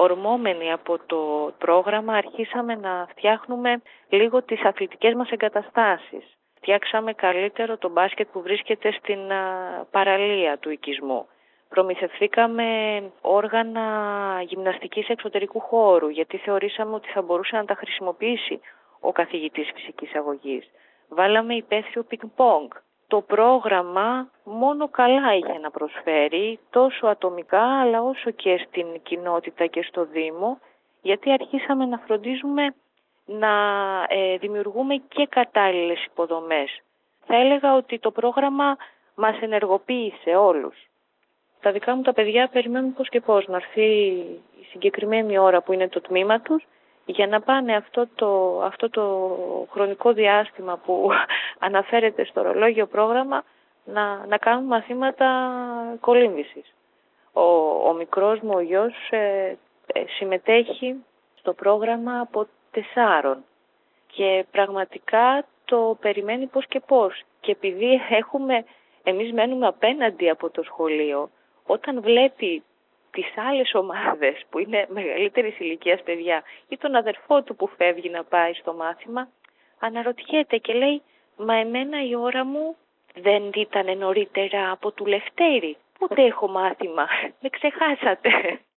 ορμόμενοι από το πρόγραμμα αρχίσαμε να φτιάχνουμε λίγο τις αθλητικές μας εγκαταστάσεις. Φτιάξαμε καλύτερο το μπάσκετ που βρίσκεται στην παραλία του οικισμού. Προμηθευθήκαμε όργανα γυμναστικής εξωτερικού χώρου γιατί θεωρήσαμε ότι θα μπορούσε να τα χρησιμοποιήσει ο καθηγητής φυσικής αγωγής. Βάλαμε υπαίθριο πινκ-πονγκ. Το πρόγραμμα μόνο καλά είχε να προσφέρει τόσο ατομικά αλλά όσο και στην κοινότητα και στο Δήμο γιατί αρχίσαμε να φροντίζουμε να ε, δημιουργούμε και κατάλληλες υποδομές. Θα έλεγα ότι το πρόγραμμα μας ενεργοποίησε όλους. Τα δικά μου τα παιδιά περιμένουν πώς και πώς να έρθει η συγκεκριμένη ώρα που είναι το τμήμα τους για να πάνε αυτό το, αυτό το χρονικό διάστημα που αναφέρεται στο ρολόγιο πρόγραμμα να, να κάνουν μαθήματα κολύμβησης. Ο, ο μικρός μου ο γιος ε, ε, συμμετέχει στο πρόγραμμα από τεσσάρων και πραγματικά το περιμένει πώς και πώς. Και επειδή έχουμε, εμείς μένουμε απέναντι από το σχολείο, όταν βλέπει τις άλλες ομάδες που είναι μεγαλύτερης ηλικίας παιδιά ή τον αδερφό του που φεύγει να πάει στο μάθημα, αναρωτιέται και λέει «Μα εμένα η ώρα μου δεν ήταν νωρίτερα από του Λευτέρη, πότε έχω μάθημα, με ξεχάσατε».